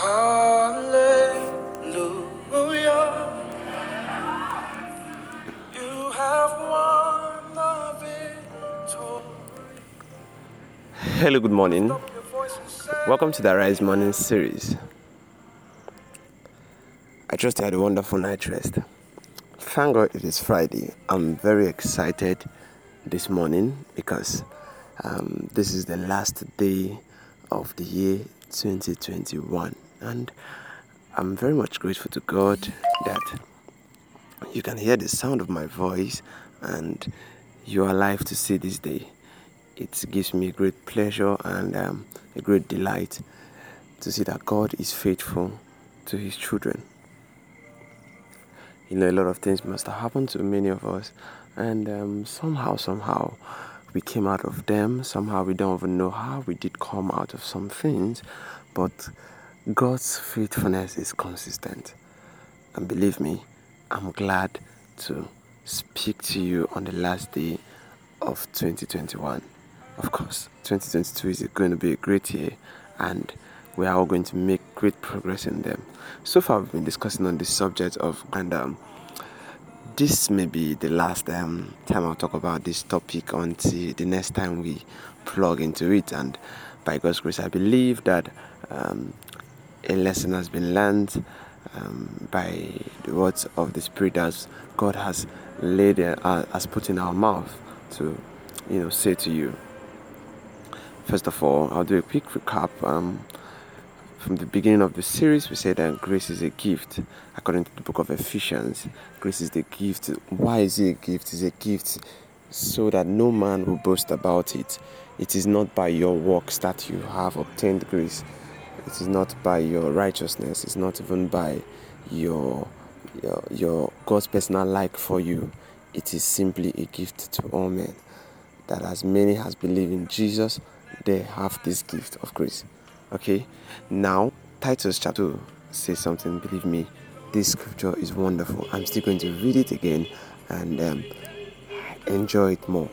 Hallelujah. You have won the victory. Hello, good morning. Welcome to the Arise Morning series. I trust you had a wonderful night rest. Thank God it is Friday. I'm very excited this morning because um, this is the last day of the year 2021. And I'm very much grateful to God that you can hear the sound of my voice and you are alive to see this day. It gives me great pleasure and um, a great delight to see that God is faithful to His children. You know, a lot of things must have happened to many of us, and um, somehow, somehow, we came out of them. Somehow we don't even know how we did come out of some things, but God's faithfulness is consistent. And believe me, I'm glad to speak to you on the last day of 2021. Of course, 2022 is going to be a great year, and we are all going to make great progress in them. So far, we've been discussing on the subject of and um, this may be the last um, time I'll talk about this topic until the next time we plug into it. And by God's grace, I believe that um, a lesson has been learned um, by the words of the Spirit as God has laid uh, has put in our mouth to, you know, say to you. First of all, I'll do a quick recap. Um, from the beginning of the series, we said that grace is a gift. According to the book of Ephesians, grace is the gift. Why is it a gift? It's a gift so that no man will boast about it. It is not by your works that you have obtained grace. It is not by your righteousness. It's not even by your your, your God's personal like for you. It is simply a gift to all men. That as many as believe in Jesus, they have this gift of grace. Okay, now Titus chapter 2 says something. Believe me, this scripture is wonderful. I'm still going to read it again and um, enjoy it more.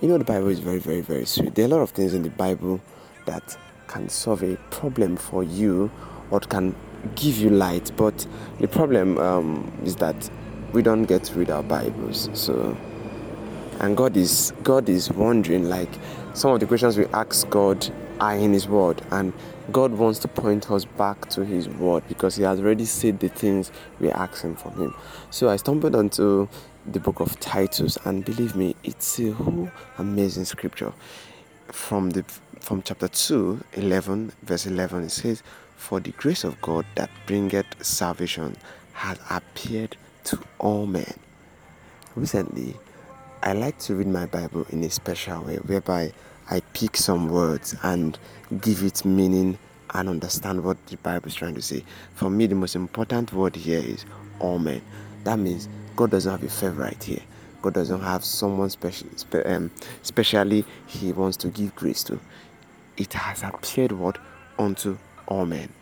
You know, the Bible is very, very, very sweet. There are a lot of things in the Bible that can solve a problem for you or can give you light, but the problem um, is that we don't get to read our Bibles. So, and God is God is wondering like some of the questions we ask God are in His Word, and God wants to point us back to His Word because He has already said the things we're asking from Him. So I stumbled onto the book of Titus, and believe me, it's a whole amazing scripture. From the from chapter 2, 11, verse 11, it says, For the grace of God that bringeth salvation has appeared to all men. Recently, I like to read my Bible in a special way whereby I pick some words and give it meaning and understand what the Bible is trying to say. For me, the most important word here is Amen. That means God doesn't have a favorite here. God doesn't have someone special, spe- um, specially He wants to give grace to. It has appeared what unto all men.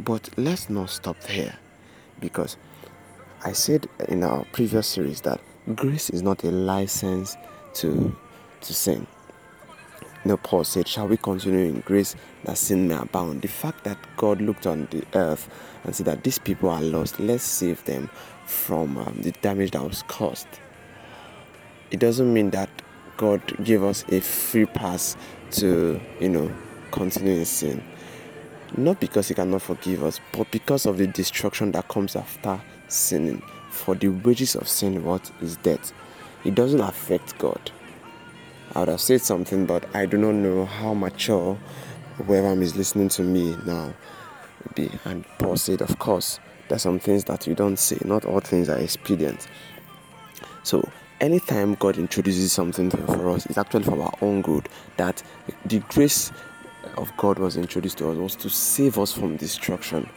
But let's not stop here, because I said in our previous series that grace is not a license to to sin. No, Paul said, Shall we continue in grace that sin may abound? The fact that God looked on the earth and said that these people are lost, let's save them from um, the damage that was caused. It doesn't mean that God gave us a free pass to, you know, continue in sin. Not because He cannot forgive us, but because of the destruction that comes after sinning. For the wages of sin, what is death? It doesn't affect God I would have said something, but I do not know how mature whoever is listening to me now be. And Paul said, of course, there's some things that you don't say. Not all things are expedient. So anytime God introduces something for us, it's actually for our own good. That the grace of God was introduced to us was to save us from destruction.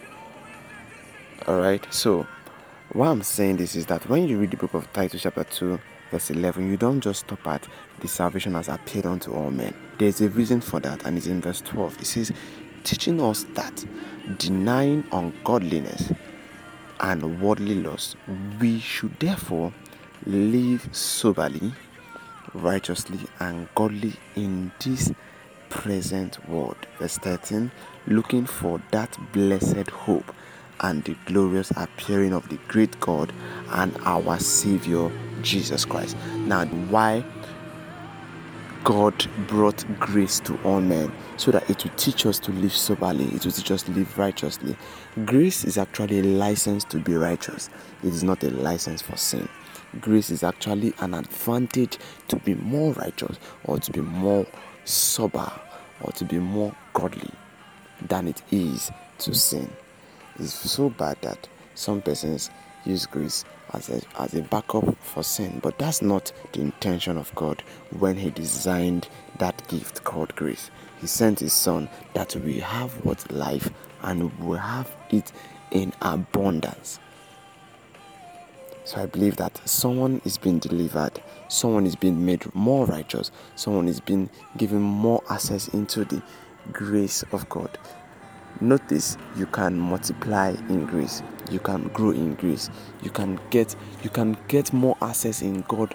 Alright, so why I'm saying this is that when you read the book of Titus, chapter 2, verse 11, you don't just stop at the salvation has appeared unto all men. There's a reason for that, and it's in verse 12. It says, teaching us that denying ungodliness and worldly lust, we should therefore live soberly, righteously, and godly in this present world. Verse 13, looking for that blessed hope and the glorious appearing of the great God and our Savior Jesus Christ. Now, why God brought grace to all men so that it will teach us to live soberly, it will teach us to live righteously. Grace is actually a license to be righteous, it is not a license for sin. Grace is actually an advantage to be more righteous or to be more sober or to be more godly than it is to sin. It's so bad that some persons use grace as a, as a backup for sin, but that's not the intention of God when He designed that gift called grace. He sent His Son that we have what life and we have it in abundance. So I believe that someone is being delivered, someone is being made more righteous, someone is being given more access into the grace of God. Notice you can multiply in grace, you can grow in grace, you can get you can get more access in God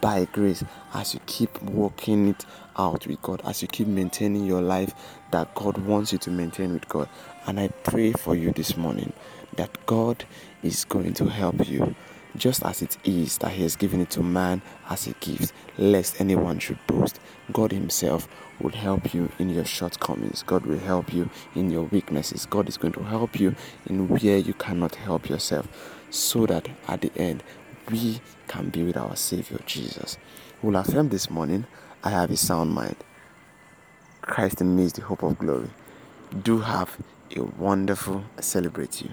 by grace as you keep working it out with God, as you keep maintaining your life that God wants you to maintain with God. And I pray for you this morning that God is going to help you just as it is that He has given it to man as a gift, lest anyone should boast. God Himself will help you in your shortcomings. God will help you in your weaknesses. God is going to help you in where you cannot help yourself, so that at the end we can be with our Savior Jesus. We'll affirm this morning I have a sound mind. Christ in me is the hope of glory. Do have a wonderful celebrate you.